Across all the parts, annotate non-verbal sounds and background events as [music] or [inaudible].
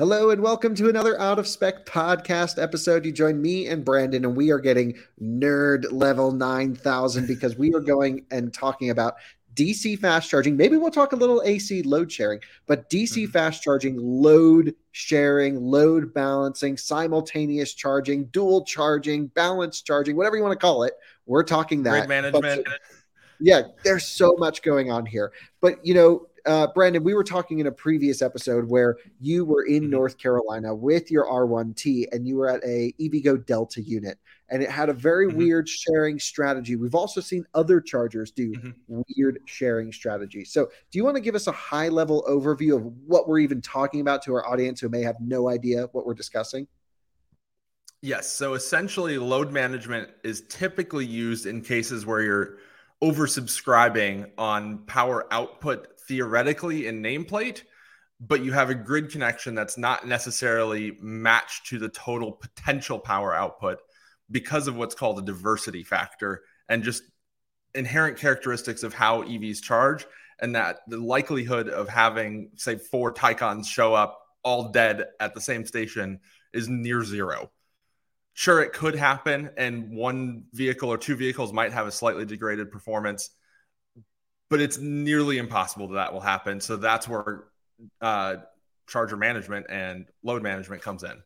Hello and welcome to another Out of Spec podcast episode. You join me and Brandon, and we are getting nerd level 9000 because we are going and talking about DC fast charging. Maybe we'll talk a little AC load sharing, but DC mm-hmm. fast charging, load sharing, load balancing, simultaneous charging, dual charging, balance charging, whatever you want to call it. We're talking that. Grid management. But, yeah, there's so much going on here. But, you know, uh, Brandon, we were talking in a previous episode where you were in mm-hmm. North Carolina with your R1T and you were at a EVgo Delta unit and it had a very mm-hmm. weird sharing strategy. We've also seen other chargers do mm-hmm. weird sharing strategies. So, do you want to give us a high level overview of what we're even talking about to our audience who may have no idea what we're discussing? Yes. So, essentially, load management is typically used in cases where you're oversubscribing on power output theoretically in nameplate but you have a grid connection that's not necessarily matched to the total potential power output because of what's called a diversity factor and just inherent characteristics of how EVs charge and that the likelihood of having say four Taycans show up all dead at the same station is near zero. Sure, it could happen, and one vehicle or two vehicles might have a slightly degraded performance, but it's nearly impossible that that will happen. So that's where uh, charger management and load management comes in.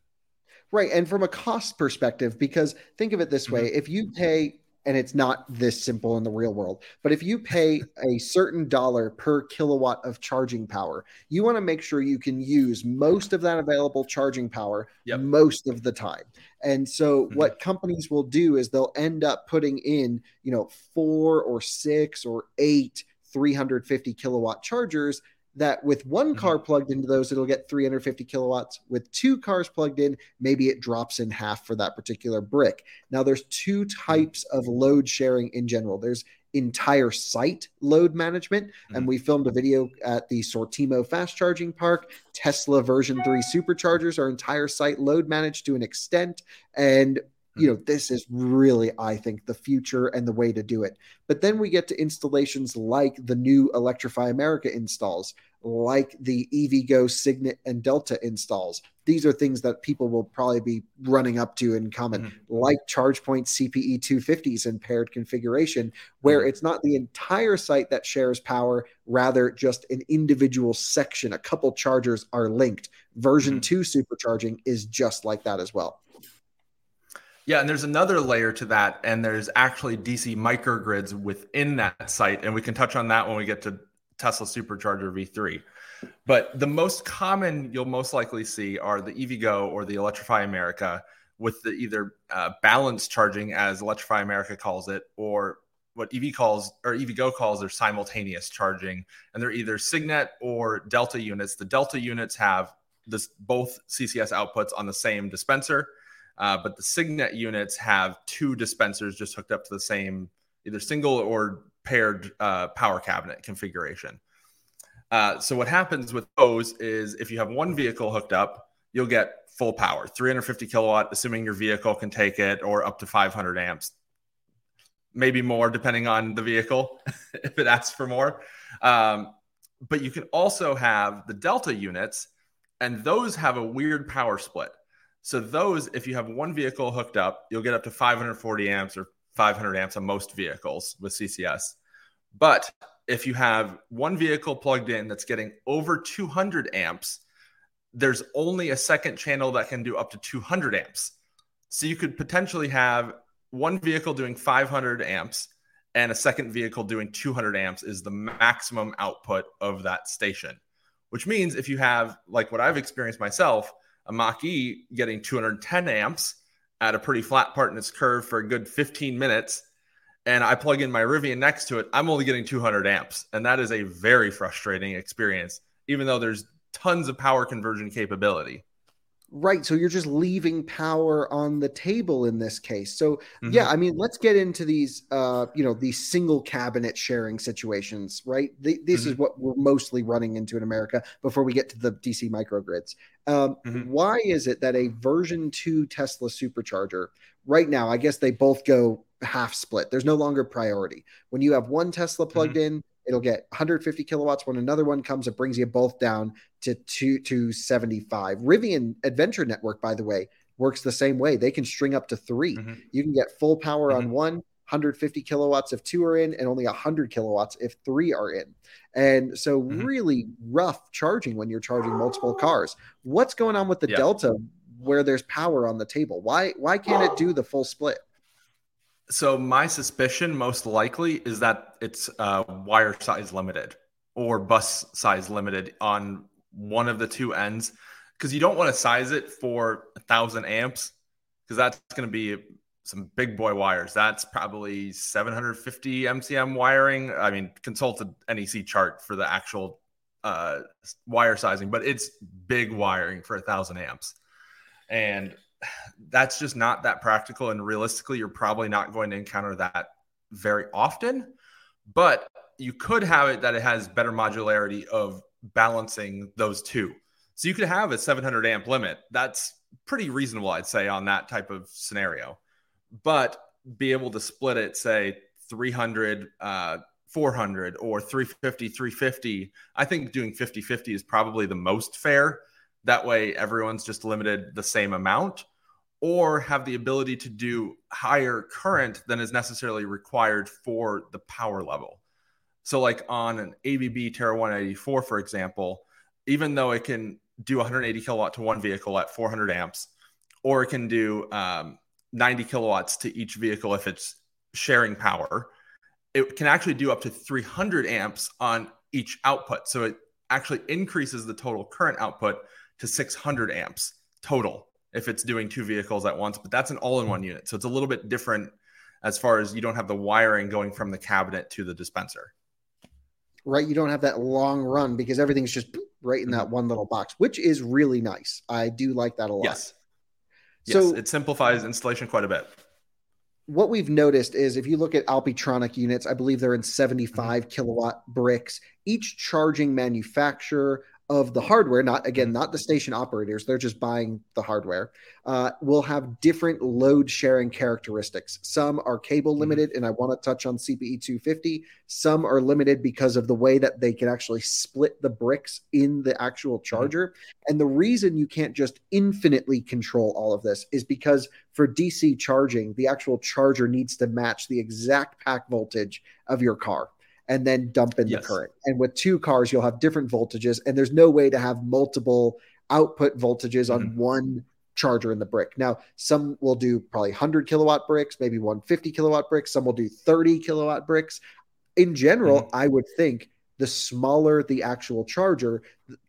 Right. And from a cost perspective, because think of it this way mm-hmm. if you pay, and it's not this simple in the real world, but if you pay a certain dollar per kilowatt of charging power, you want to make sure you can use most of that available charging power yep. most of the time. And so mm-hmm. what companies will do is they'll end up putting in, you know, four or six or eight 350 kilowatt chargers that with one mm-hmm. car plugged into those, it'll get 350 kilowatts. With two cars plugged in, maybe it drops in half for that particular brick. Now, there's two mm-hmm. types of load sharing in general. There's entire site load management, and we filmed a video at the Sortimo fast charging park. Tesla version 3 superchargers are entire site load managed to an extent. And you know, this is really, I think, the future and the way to do it. But then we get to installations like the new Electrify America installs, like the EVgo Signet and Delta installs. These are things that people will probably be running up to in common, mm-hmm. like ChargePoint CPE 250s in paired configuration, where mm-hmm. it's not the entire site that shares power, rather just an individual section. A couple chargers are linked. Version mm-hmm. 2 supercharging is just like that as well. Yeah, and there's another layer to that, and there's actually DC microgrids within that site, and we can touch on that when we get to Tesla Supercharger V3. But the most common you'll most likely see are the EVgo or the Electrify America with the either uh, balance charging, as Electrify America calls it, or what EV calls or EVgo calls their simultaneous charging, and they're either Signet or Delta units. The Delta units have this both CCS outputs on the same dispenser, uh, but the Signet units have two dispensers just hooked up to the same either single or paired uh, power cabinet configuration. Uh, so what happens with those is if you have one vehicle hooked up, you'll get full power, 350 kilowatt, assuming your vehicle can take it, or up to 500 amps, maybe more depending on the vehicle [laughs] if it asks for more. Um, but you can also have the Delta units, and those have a weird power split. So those, if you have one vehicle hooked up, you'll get up to 540 amps or 500 amps on most vehicles with CCS. But if you have one vehicle plugged in that's getting over 200 amps, there's only a second channel that can do up to 200 amps. So you could potentially have one vehicle doing 500 amps and a second vehicle doing 200 amps is the maximum output of that station. Which means if you have, like what I've experienced myself, a Mach E getting 210 amps at a pretty flat part in its curve for a good 15 minutes, and I plug in my Rivian next to it, I'm only getting 200 amps. And that is a very frustrating experience, even though there's tons of power conversion capability. Right. So you're just leaving power on the table in this case. So mm-hmm. yeah, I mean, let's get into these uh, you know, these single cabinet sharing situations, right? The, this mm-hmm. is what we're mostly running into in America before we get to the DC microgrids. Um, mm-hmm. why is it that a version 2 Tesla supercharger right now, I guess they both go half split. There's no longer priority. When you have one Tesla plugged mm-hmm. in, it'll get 150 kilowatts. When another one comes, it brings you both down to two to 75. Rivian Adventure Network, by the way, works the same way. They can string up to 3 mm-hmm. You can get full power mm-hmm. on one, 150 kilowatts if two are in, and only 100 kilowatts if three are in. And so, mm-hmm. really rough charging when you're charging multiple cars. What's going on with the yeah. Delta where there's power on the table? Why why can't it do the full split? So my suspicion, most likely, is that it's uh, wire size limited or bus size limited on one of the two ends, because you don't want to size it for a thousand amps, because that's going to be some big boy wires. That's probably 750 MCM wiring. I mean, consult the NEC chart for the actual uh, wire sizing, but it's big wiring for a thousand amps, and that's just not that practical. And realistically, you're probably not going to encounter that very often. But you could have it that it has better modularity of balancing those two. So you could have a 700 amp limit. That's pretty reasonable, I'd say, on that type of scenario. But be able to split it, say 300, uh, 400, or 350, 350. I think doing 50 50 is probably the most fair. That way, everyone's just limited the same amount or have the ability to do higher current than is necessarily required for the power level. So, like on an ABB Terra 184, for example, even though it can do 180 kilowatt to one vehicle at 400 amps, or it can do um, 90 kilowatts to each vehicle if it's sharing power, it can actually do up to 300 amps on each output. So, it actually increases the total current output to 600 amps total if it's doing two vehicles at once, but that's an all in one unit. So it's a little bit different as far as you don't have the wiring going from the cabinet to the dispenser. Right. You don't have that long run because everything's just right in that mm-hmm. one little box, which is really nice. I do like that a lot. Yes. So yes, it simplifies installation quite a bit. What we've noticed is if you look at Alpitronic units, I believe they're in 75 mm-hmm. kilowatt bricks. Each charging manufacturer of the hardware, not again, not the station operators, they're just buying the hardware, uh, will have different load sharing characteristics. Some are cable mm-hmm. limited, and I want to touch on CPE 250. Some are limited because of the way that they can actually split the bricks in the actual mm-hmm. charger. Mm-hmm. And the reason you can't just infinitely control all of this is because for DC charging, the actual charger needs to match the exact pack voltage of your car and then dump in yes. the current. And with two cars, you'll have different voltages, and there's no way to have multiple output voltages mm-hmm. on one charger in the brick. Now, some will do probably 100 kilowatt bricks, maybe 150 kilowatt bricks. Some will do 30 kilowatt bricks. In general, mm-hmm. I would think the smaller the actual charger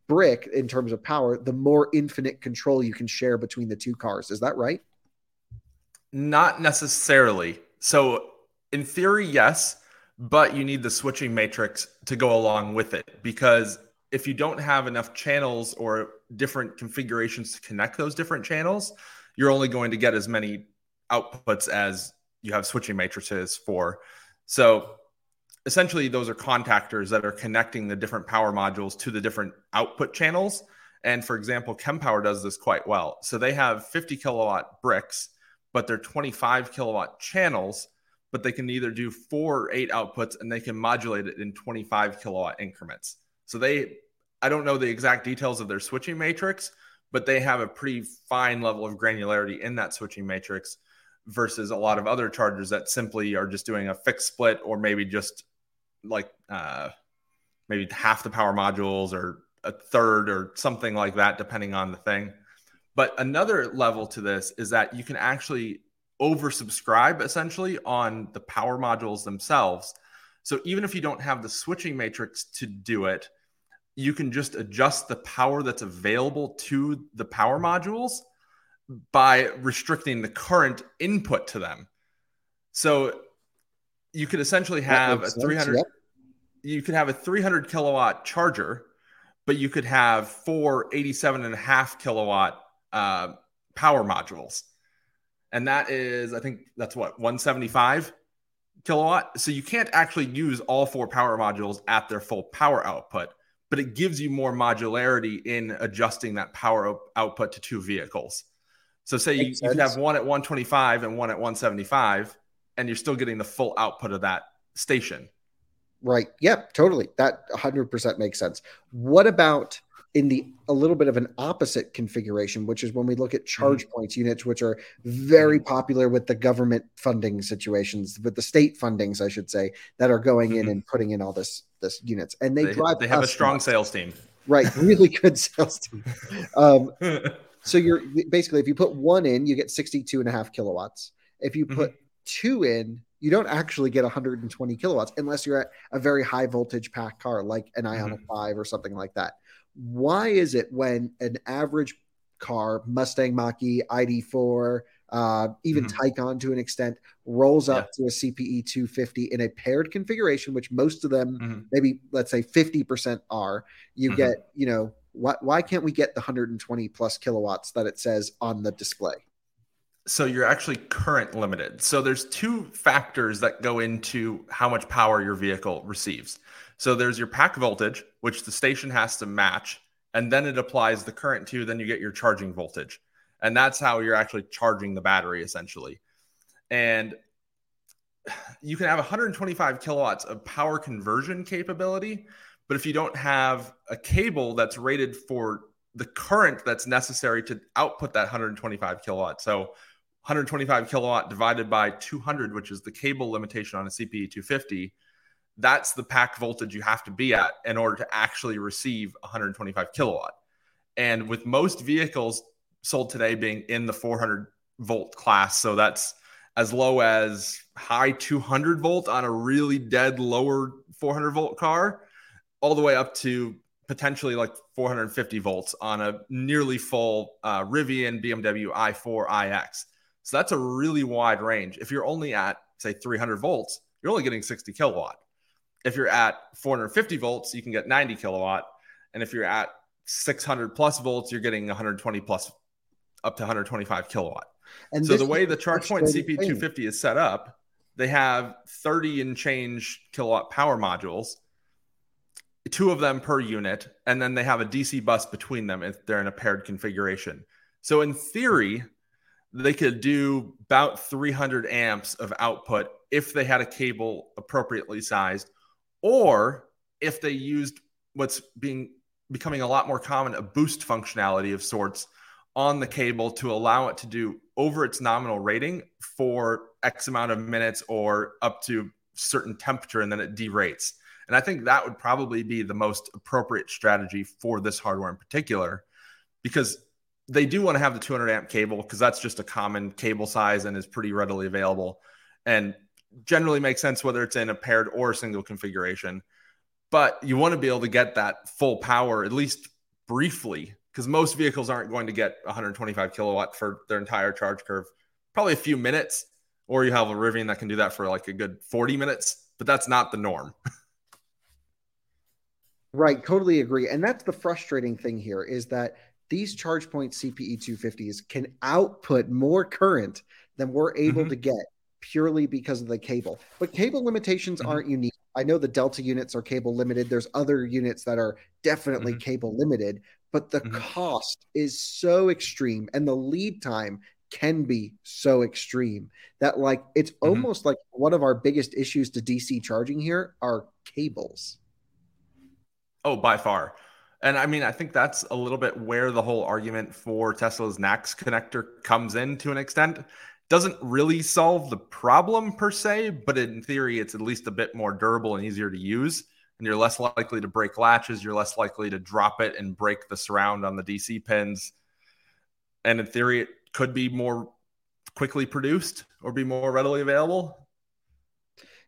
brick in terms of power, the more infinite control you can share between the two cars. Is that right? Not necessarily. So In theory, yes, but you need the switching matrix to go along with it because if you don't have enough channels or different configurations to connect those different channels, you're only going to get as many outputs as you have switching matrices for. So essentially, those are contactors that are connecting the different power modules to the different output channels. And for example, Kempower does this quite well. So they have 50 kilowatt bricks, but they're 25 kilowatt channels, but they can either do four or eight outputs and they can modulate it in 25 kilowatt increments. So they, I don't know the exact details of their switching matrix, but they have a pretty fine level of granularity in that switching matrix versus a lot of other chargers that simply are just doing a fixed split or maybe just like uh, maybe half the power modules or a third or something like that, depending on the thing. But another level to this is that you can actually oversubscribe essentially on the power modules themselves. So even if you don't have the switching matrix to do it, you can just adjust the power that's available to the power modules by restricting the current input to them. So you could essentially have a 300 yep. you could have a 300 kilowatt charger, but you could have four 87 and a half kilowatt uh, power modules. And that is, I think that's what 175 kilowatt. So you can't actually use all four power modules at their full power output but it gives you more modularity in adjusting that power output to two vehicles. So say you, you have one at 125 and one at 175, and you're still getting the full output of that station. Right. Yep. Totally. That 100% makes sense. What about in the a little bit of an opposite configuration, which is when we look at mm-hmm. charge mm-hmm. points units, which are very mm-hmm. popular with the government funding situations, with the state fundings, I should say, that are going mm-hmm. in and putting in all this this units, and they, they drive. They have a strong sales team, right? Really [laughs] good sales team. Um, [laughs] so you're basically, if you put one in, you get 62 and a half kilowatts. If you put mm-hmm. two in, you don't actually get 120 kilowatts unless you're at a very high voltage pack car like an mm-hmm. 5 or something like that why is it when an average car, Mustang Mach E, ID4, uh, even mm-hmm. Taycan to an extent, rolls up yeah. to a CPE 250 in a paired configuration, which most of them, mm-hmm. maybe let's say 50% are, you mm-hmm. get, you know, why, why can't we get the 120 plus kilowatts that it says on the display? So you're actually current limited. So there's two factors that go into how much power your vehicle receives. So there's your pack voltage, which the station has to match, and then it applies the current to, then you get your charging voltage. And that's how you're actually charging the battery essentially. And [sighs] you can have 125 kilowatts of power conversion capability, but if you don't have a cable that's rated for the current that's necessary to output that 125 kilowatt, so 125 kilowatt divided by 200, which is the cable limitation on a CPE 250, that's the pack voltage you have to be at in order to actually receive 125 kilowatt. And with most vehicles sold today being in the 400 volt class, so that's as low as high 200 volt on a really dead lower 400 volt car, all the way up to potentially like 450 volts on a nearly full uh, Rivian BMW i4 iX. So that's a really wide range. If you're only at say 300 volts, you're only getting 60 kilowatt. If you're at 450 volts, you can get 90 kilowatt. And if you're at 600 plus volts, you're getting 120 plus up to 125 kilowatt. And so the way the ChargePoint CP250 is set up, they have 30 and change kilowatt power modules, two of them per unit, and then they have a DC bus between them if they're in a paired configuration. So in theory, they could do about 300 amps of output if they had a cable appropriately sized or if they used what's being becoming a lot more common a boost functionality of sorts on the cable to allow it to do over its nominal rating for x amount of minutes or up to certain temperature and then it derates. And i think that would probably be the most appropriate strategy for this hardware in particular because they do want to have the 200 amp cable because that's just a common cable size and is pretty readily available. And generally makes sense whether it's in a paired or a single configuration. But you want to be able to get that full power at least briefly because most vehicles aren't going to get 125 kilowatt for their entire charge curve. Probably a few minutes or you have a Rivian that can do that for like a good 40 minutes, but that's not the norm. [laughs] right, totally agree. And that's the frustrating thing here is that these ChargePoint CPE 250s can output more current than we're able mm-hmm. to get purely because of the cable. But cable limitations mm-hmm. aren't unique. I know the Delta units are cable limited. There's other units that are definitely mm-hmm. cable limited, but the mm-hmm. cost is so extreme and the lead time can be so extreme that like it's mm-hmm. almost like one of our biggest issues to DC charging here are cables. Oh, by far. And I mean, I think that's a little bit where the whole argument for Tesla's NACS connector comes in to an extent doesn't really solve the problem per se, but in theory, it's at least a bit more durable and easier to use. And you're less likely to break latches. You're less likely to drop it and break the surround on the DC pins. And in theory, it could be more quickly produced or be more readily available.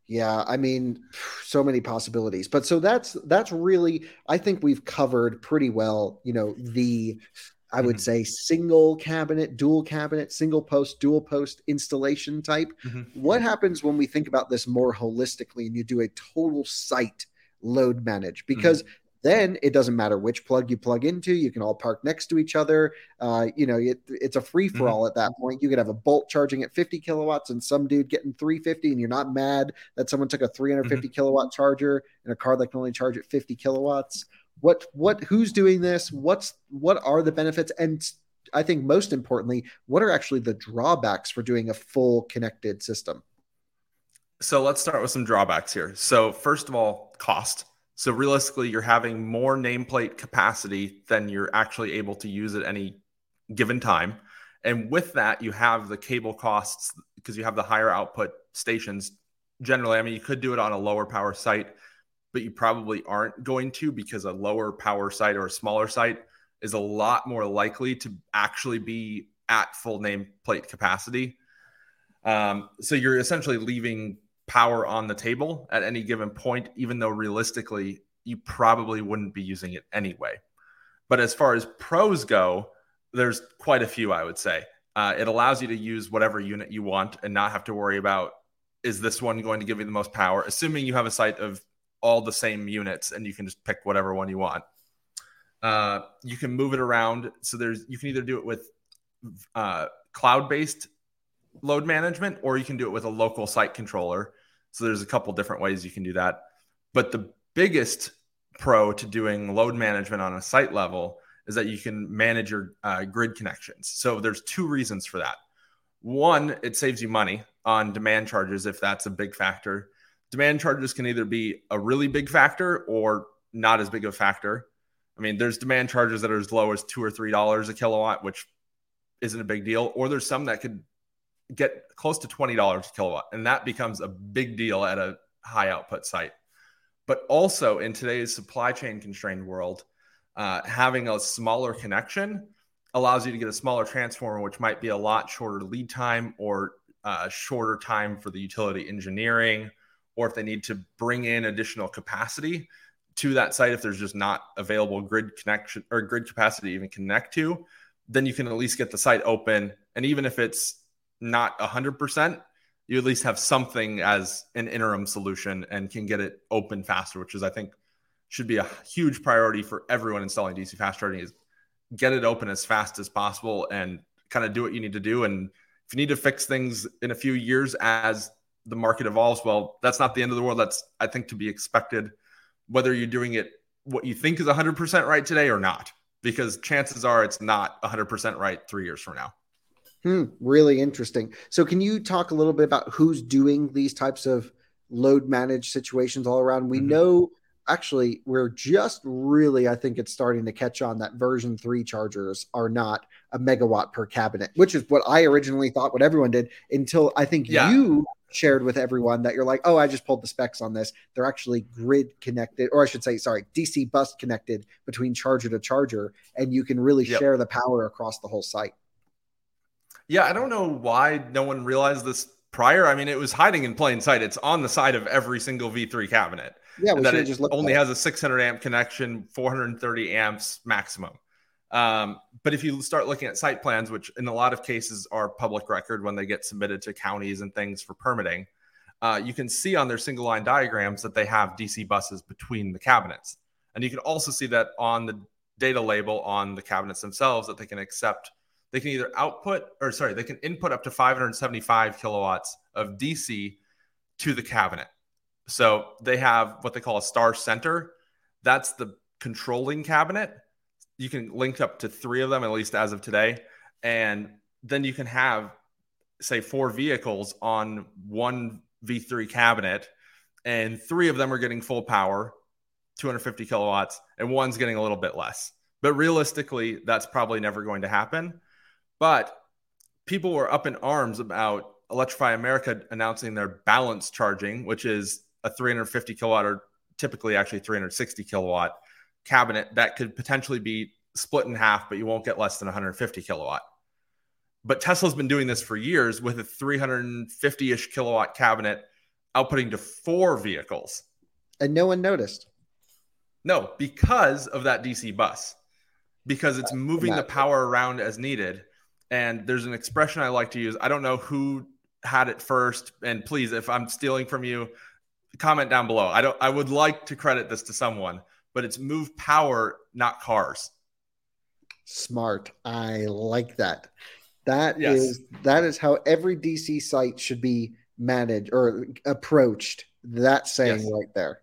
Yeah, I mean, so many possibilities. But so that's that's really I think we've covered pretty well, you know, the I would mm-hmm. say single cabinet, dual cabinet, single post, dual post installation type. Mm-hmm. What happens when we think about this more holistically and you do a total site load manage? Because mm-hmm. then it doesn't matter which plug you plug into, you can all park next to each other. Uh, you know, it, it's a free for all mm-hmm. at that point. You could have a bolt charging at 50 kilowatts and some dude getting 350, and you're not mad that someone took a 350 mm-hmm. kilowatt charger in a car that can only charge at 50 kilowatts what what who's doing this? What's what are the benefits? And i think most importantly what are actually the drawbacks for doing a full connected system? So let's start with some drawbacks here. So first of all cost. So realistically you're having more nameplate capacity than you're actually able to use at any given time. And with that you have the cable costs because you have the higher output stations. Generally i mean you could do it on a lower power site but you probably aren't going to because a lower power site or a smaller site is a lot more likely to actually be at full nameplate capacity. Um, so you're essentially leaving power on the table at any given point, even though realistically you probably wouldn't be using it anyway. But as far as pros go, there's quite a few, I would say. Uh, it allows you to use whatever unit you want and not have to worry about is this one going to give you the most power, assuming you have a site of all the same units and you can just pick whatever one you want. Uh, you can move it around. So there's you can either do it with uh, cloud-based load management or you can do it with a local site controller. So there's a couple different ways you can do that. But the biggest pro to doing load management on a site level is that you can manage your uh, grid connections. So there's two reasons for that. One, it saves you money on demand charges if that's a big factor demand charges can either be a really big factor or not as big a factor. I mean, there's demand charges that are as low as two or three dollars a kilowatt, which isn't a big deal, or there's some that could get close to twenty dollars a kilowatt, and that becomes a big deal at a high output site. But also in today's supply chain constrained world, uh, having a smaller connection allows you to get a smaller transformer, which might be a lot shorter lead time or uh, shorter time for the utility engineering or if they need to bring in additional capacity to that site if there's just not available grid connection or grid capacity to even connect to then you can at least get the site open. And even if it's not 100% you at least have something as an interim solution and can get it open faster which is i think should be a huge priority for everyone installing dc fast charging is get it open as fast as possible and kind of do what you need to do. And if you need to fix things in a few years as the market evolves, well, that's not the end of the world. That's, I think, to be expected, whether you're doing it what you think is 100% right today or not, because chances are it's not 100% right three years from now. Hmm, really interesting. So, can you talk a little bit about who's doing these types of load managed situations all around? We mm-hmm. know actually we're just really i think it's starting to catch on that version 3 chargers are not a megawatt per cabinet which is what i originally thought what everyone did until i think yeah. you shared with everyone that you're like, oh, I just pulled the specs on this. They're actually grid connected, or I should say, sorry, DC bus connected between charger to charger, and you can really yep. share the power across the whole site. Yeah, I don't know why no one realized this prior. I mean, it was hiding in plain sight. It's on the side of every single V3 cabinet. Yeah, that it just only has a 600 amp connection, 430 amps maximum. Um, but if you start looking at site plans, which in a lot of cases are public record when they get submitted to counties and things for permitting, uh, you can see on their single line diagrams that they have DC buses between the cabinets. And you can also see that on the data label on the cabinets themselves that they can accept, they can either output or sorry, they can input up to 575 kilowatts of DC to the cabinet. So they have what they call a star center. That's the controlling cabinet. You can link up to three of them, at least as of today. And then you can have, say, four vehicles on one V3 cabinet, and three of them are getting full power, 250 kilowatts, and one's getting a little bit less. But realistically, that's probably never going to happen. But people were up in arms about Electrify America announcing their balance charging, which is a 350 kilowatt or typically actually 360 kilowatt cabinet that could potentially be split in half, but you won't get less than 150 kilowatt. But Tesla's been doing this for years with a 350 ish kilowatt cabinet outputting to four vehicles. And no one noticed. No, because of that DC bus, because it's moving the power around as needed. And there's an expression I like to use. I don't know who had it first. And please, if I'm stealing from you, comment down below. I don't I would like to credit this to someone, but it's move power, not cars. Smart. I like that. That yes. is that is how every DC site should be managed or approached. That saying yes. right there.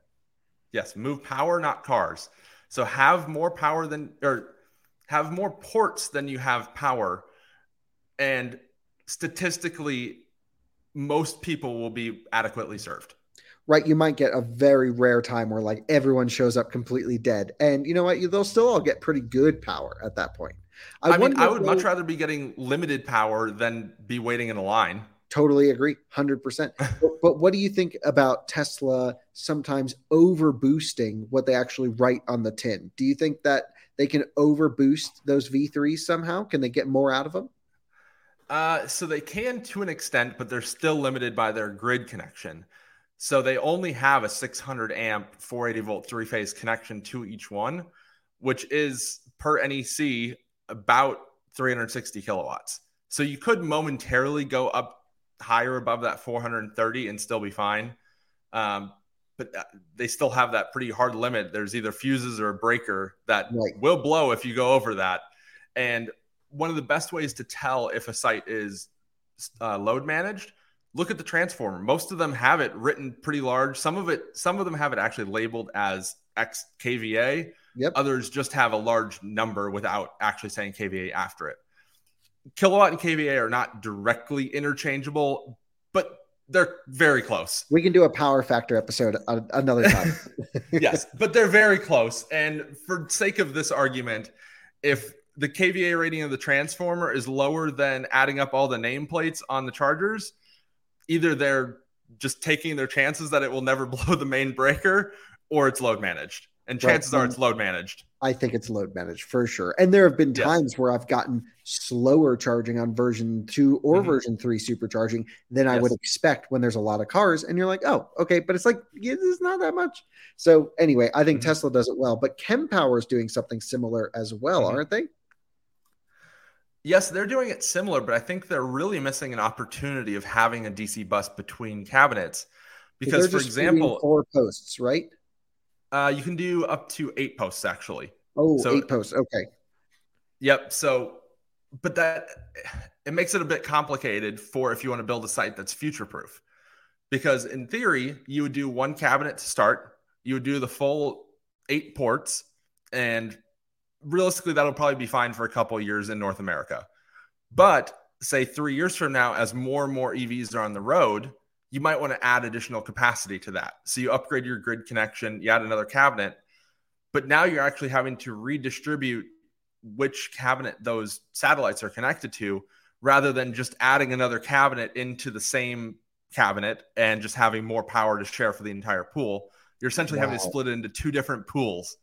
Yes, move power, not cars. So have more power than or have more ports than you have power. And statistically, most people will be adequately served. Right. You might get a very rare time where like everyone shows up completely dead. And you know what? They'll still all get pretty good power at that point. I, I mean, I would much rather be getting limited power than be waiting in a line. Totally agree, hundred percent. [laughs] But what do you think about Tesla sometimes over boosting what they actually write on the tin? Do you think that they can over boost those V3s somehow? Can they get more out of them? Uh, so they can to an extent, but they're still limited by their grid connection. So they only have a 600 amp 480 volt three phase connection to each one, which is per NEC about 360 kilowatts. So you could momentarily go up higher above that 430 and still be fine. Um, but uh, they still have that pretty hard limit. There's either fuses or a breaker that right. will blow if you go over that. And one of the best ways to tell if a site is uh, load managed, look at the transformer. Most of them have it written pretty large. Some of it, some of them have it actually labeled as X kVA. Yep. Others just have a large number without actually saying kVA after it. Kilowatt and kVA are not directly interchangeable, but they're very close. We can do a power factor episode another [laughs] time. [laughs] yes, but they're very close. And for sake of this argument, if the kVA rating of the transformer is lower than adding up all the nameplates on the chargers, either they're just taking their chances that it will never [laughs] blow the main breaker or it's load managed. And chances right. are it's load managed. I think it's load managed for sure. And there have been times yes. where I've gotten slower charging on version two or mm-hmm. version three supercharging than yes. I would expect when there's a lot of cars. And you're like, oh, okay, but it's like it's not that much. So anyway, I think mm-hmm. Tesla does it well, but Kempower is doing something similar as well, mm-hmm. aren't they? Yes, they're doing it similar, but I think they're really missing an opportunity of having a DC bus between cabinets. Because, for example, four posts, right? Uh, you can do up to eight posts actually. Oh, so, eight posts. Okay. Yep. So, but that it makes it a bit complicated for if you want to build a site that's future proof. Because in theory, you would do one cabinet to start, you would do the full eight ports, and realistically, that'll probably be fine for a couple years in North America. But say three years from now, as more and more EVs are on the road, you might want to add additional capacity to that. So you upgrade your grid connection, you add another cabinet, but now you're actually having to redistribute which cabinet those satellites are connected to rather than just adding another cabinet into the same cabinet and just having more power to share for the entire pool. You're essentially wow. having to split it into two different pools,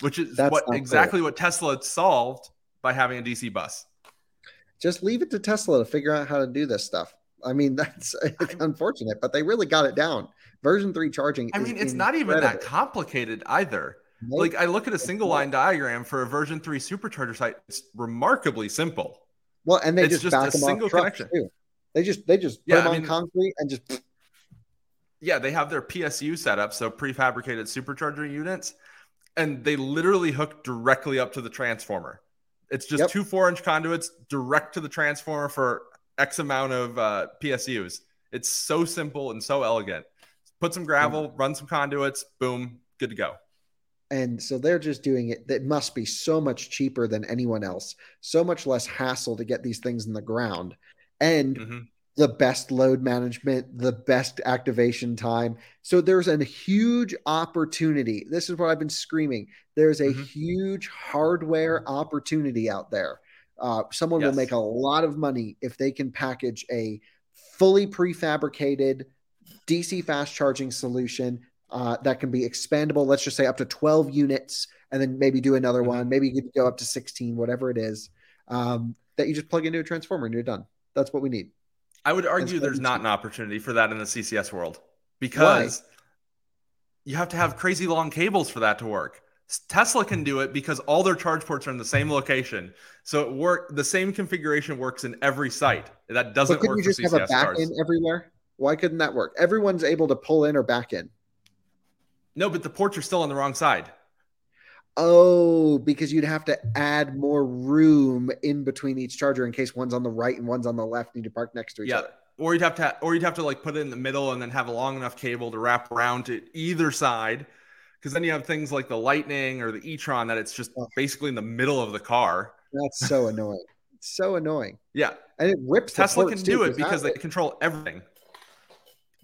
which is That's what exactly what Tesla solved by having a DC bus. Just leave it to Tesla to figure out how to do this stuff. I mean, [laughs] that's it's unfortunate, but they really got it down. Version three charging. I mean, it's incredible. not even that complicated either. like I look at a single line diagram for a version three supercharger site. It's remarkably simple. Well, and they It's just, just back a them single off connection. too. They just they just put Yeah, them I on concrete and just Yeah, they have their PSU set up, so prefabricated supercharger units, and they literally hook directly up to the transformer. It's just Yep. two four inch conduits direct to the transformer for X amount of uh, PSUs. It's so simple and so elegant. Put some gravel, run some conduits, boom, good to go. and so they're just doing it that must be so much cheaper than anyone else so much less hassle to get these things in the ground and Mhm. The best load management the best activation time so there's a huge opportunity this is what i've been screaming there's a Mhm. huge hardware opportunity out there uh, someone will make a lot of money if they can package a fully prefabricated dc fast charging solution uh, that can be expandable. Let's just say up to 12 units, and then maybe do another Mhm. one. Maybe you could go up to 16, whatever it is. Um, that you just plug into a transformer and you're done. That's what we need. I would argue there's not an opportunity for that in the CCS world because you have to have crazy long cables for that to work. Tesla can do it because all their charge ports are in the same location. So it work the same configuration works in every site. That doesn't But couldn't work you just have a back cars. in everywhere? Why couldn't that work? Everyone's able to pull in or back in. No, but the ports are still on the wrong side. Oh, because you'd have to add more room in between each charger in case one's on the right and one's on the left, need to park next to each Yeah. other. Or you'd have to or you'd have to like put it in the middle and then have a long enough cable to wrap around to either side. Because then you have things like the Lightning or the e-tron that it's just Oh. basically in the middle of the car. That's so annoying. So annoying. Yeah. And it rips Tesla can too, do it because they control everything.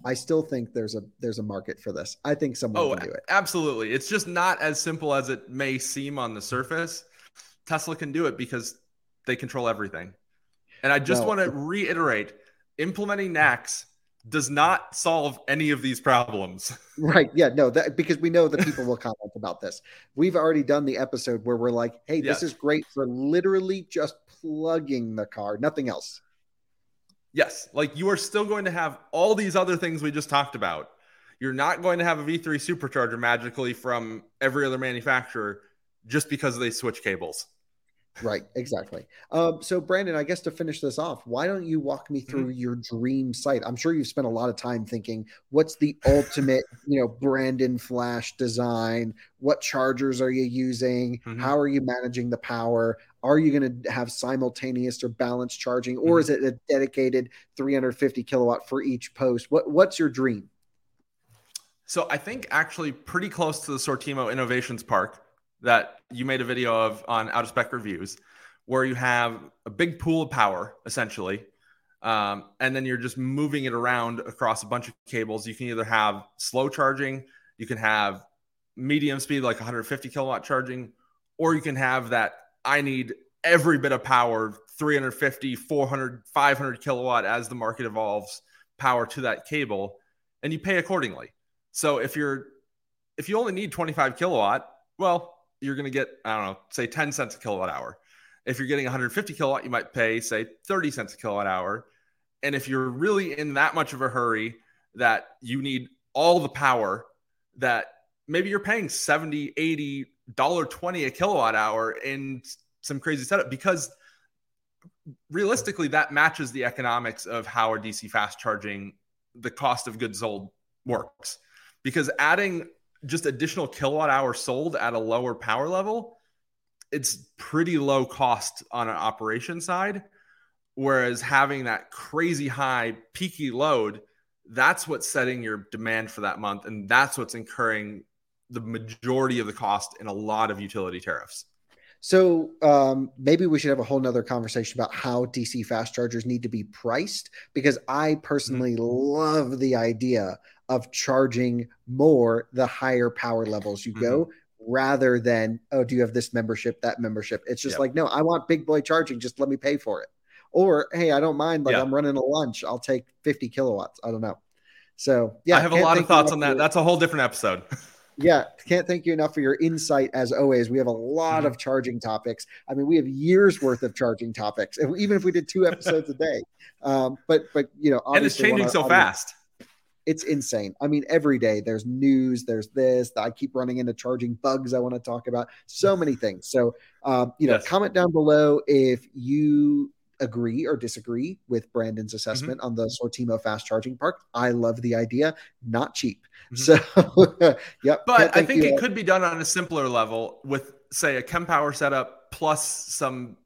I still think there's a there's a market for this. I think someone Oh, can do it. absolutely. It's just not as simple as it may seem on the surface. Tesla can do it because they control everything. And I just No. want to reiterate implementing NACS does not solve any of these problems. [laughs] Right. Yeah. No, that because we know that people will comment about this. We've already done the episode where we're like, hey, this is great for literally just plugging the car, nothing else. Yes, like you are still going to have all these other things we just talked about. You're not going to have a V3 supercharger magically from every other manufacturer just because they switch cables. Right. Exactly. Um, so Brandon, I guess to finish this off, why don't you walk me through your dream site? I'm sure you've spent a lot of time thinking, what's the ultimate, [laughs] you know, Brandon Flash design? What chargers are you using? Mhm. How are you managing the power? Are you going to have simultaneous or balanced charging, or Mhm. is it a dedicated 350 kilowatt for each post? What What's your dream? So I think actually pretty close to the Sortimo Innovations Park that you made a video of on Out of Spec Reviews, where you have a big pool of power essentially, um, and then you're just moving it around across a bunch of cables. You can either have slow charging, you can have medium speed like 150 kilowatt charging, or you can have that I need every bit of power 350, 400, 500 kilowatt as the market evolves power to that cable, and you pay accordingly. So if you're if you only need 25 kilowatt, well, you're going to get I don't know, say 10 cents a kilowatt hour. If you're getting 150 kilowatt, you might pay say 30 cents a kilowatt hour. And if you're really in that much of a hurry that you need all the power that maybe you're paying 70, 80 dollar 20 a kilowatt hour in some crazy setup because realistically that matches the economics of how a DC fast charging the cost of goods sold works. Because adding just additional kilowatt hour sold at a lower power level it's pretty low cost on an operation side. Whereas having that crazy high peaky load that's what's setting your demand for that month and that's what's incurring the majority of the cost in a lot of utility tariffs. So um, maybe we should have a whole nother conversation about how DC fast chargers need to be priced because I personally love the idea of charging more the higher power levels you go rather than oh do you have this membership that membership? It's just Yep. like no i want big boy charging just let me pay for it. Or hey i don't mind like Yeah. i'm running a lunch i'll take 50 kilowatts i don't know. So yeah i have a lot of thoughts on that. that's a whole different episode [laughs] yeah, can't thank you enough for your insight as always. We have a lot Mhm. of charging topics. I mean, we have years worth of charging topics, even if we did two episodes a day. Um, but but you know, and it's changing our so fast it's insane. I mean, every day there's news, there's this. I keep running into charging bugs I want to talk about. So many things. So, um, you know, yes. comment down below if you agree or disagree with Brandon's mm-hmm. assessment mm-hmm. on the Sortimo fast charging park. I love the idea, not cheap. Mm-hmm. So, [laughs] yep. But I think it all. could be done on a simpler level with, say, a Kempower setup plus some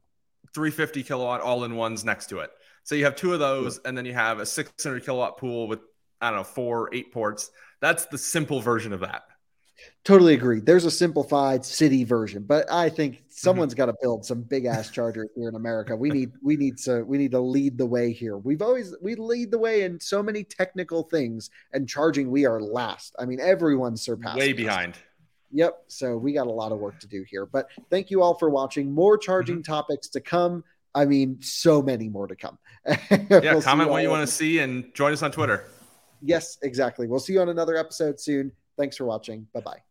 350 kilowatt all in ones next to it. So you have two of those, and then you have a 600 kilowatt pool with, I don't know, four, eight ports. That's the simple version of that. Totally agree. There's a simplified city version, but I think mm-hmm. someone's got to build some big ass chargers here in America. We need we need to we need to lead the way here. We've always we lead the way in so many technical things, and charging we are last. I mean, everyone's surpassing way behind. Us. Yep. So we got a lot of work to do here. But thank you all for watching. More charging mm-hmm. topics to come. I mean, so many more to come. [laughs] yeah, we'll comment what you want to see and join us on Twitter. Yes, exactly. We'll see you on another episode soon. Thanks for watching. Bye bye.